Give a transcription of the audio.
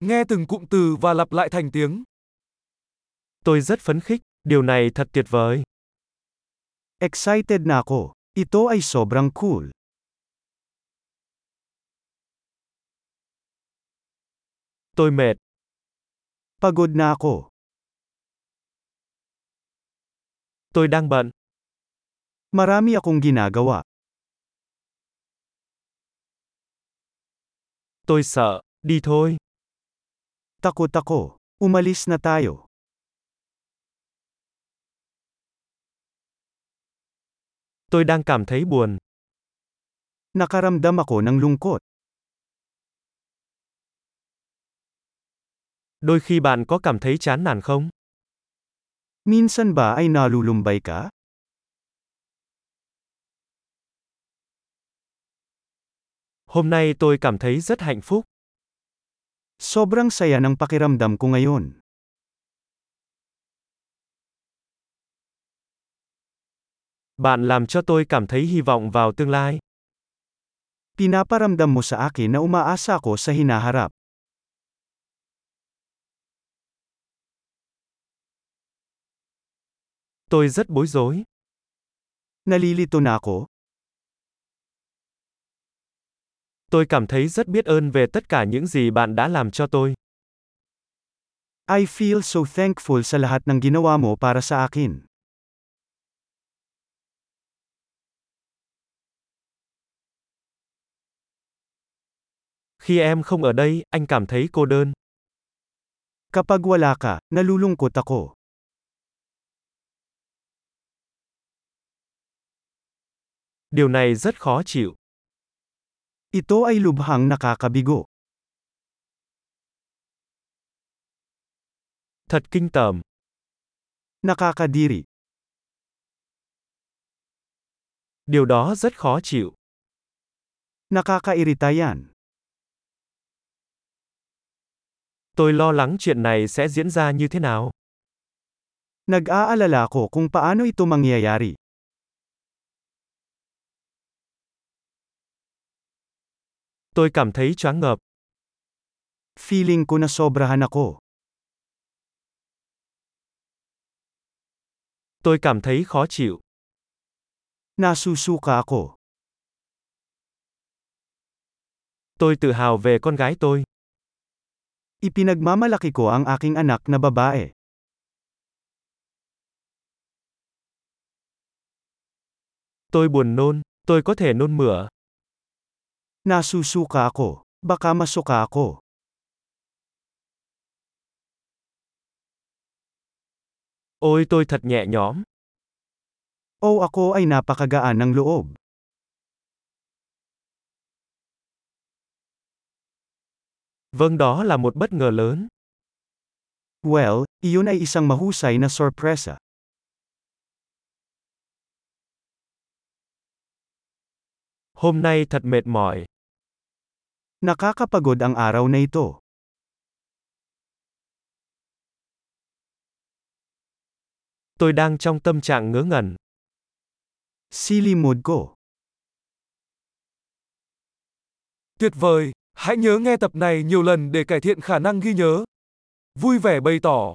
Nghe từng cụm từ và lặp lại thành tiếng. Tôi rất phấn khích, điều này thật tuyệt vời. Excited na ako. Ito ay sobrang cool. Tôi mệt. Pagod na ako. Tôi đang bận. Marami akong ginagawa. Tôi sợ, đi thôi. Takot ako. Umalis na tayo. Tôi đang cảm thấy buồn. Nakaramdam ako ng lungkot. Đôi khi bạn có cảm thấy chán nản không? Minsan ba ay nalulumbay ka? Hôm nay tôi cảm thấy rất hạnh phúc. Sobrang saya ng pakiramdam ko ngayon. Bạn làm cho tôi cảm thấy hy vọng vào tương lai. Pinaparamdam mo sa akin na umaasa ako sa hinaharap. Tôi rất bối rối. Nalilito na ako. Tôi cảm thấy rất biết ơn về tất cả những gì bạn đã làm cho tôi. I feel so thankful sa lahat ng ginawa mo para sa akin. Khi em không ở đây, anh cảm thấy cô đơn. Kapag wala ka, nalulungkot ako. Điều này rất khó chịu. Ito ay lubhang nakakabigo. Thật kinh tởm. Nakakadiri. Điều đó rất khó chịu. Nakakairita yan. Tôi lo lắng chuyện này sẽ diễn ra như thế nào. Nag-aalala ako kung paano ito mangyayari. Tôi cảm thấy choáng ngợp. Feeling ko na sobrahan ako. Tôi cảm thấy khó chịu. Nasusuka ako. Tôi tự hào về con gái tôi. Ipinagmamalaki ko ang aking anak na babae. Tôi buồn nôn, tôi có thể nôn mửa. Nasusuka ako. Baka masuka ako. Ôi tôi thật nhẹ nhõm. O ako ay napakagaan ng loob. Vâng đó là một bất ngờ lớn. Well, iyon ay isang mahusay na sorpresa. Hôm nay thật mệt mỏi. Nakakapagod ang araw na ito. Tôi đang trong tâm trạng ngớ ngẩn. Silly mood ko. Tuyệt vời, hãy nhớ nghe tập này nhiều lần để cải thiện khả năng ghi nhớ. Vui vẻ bày tỏ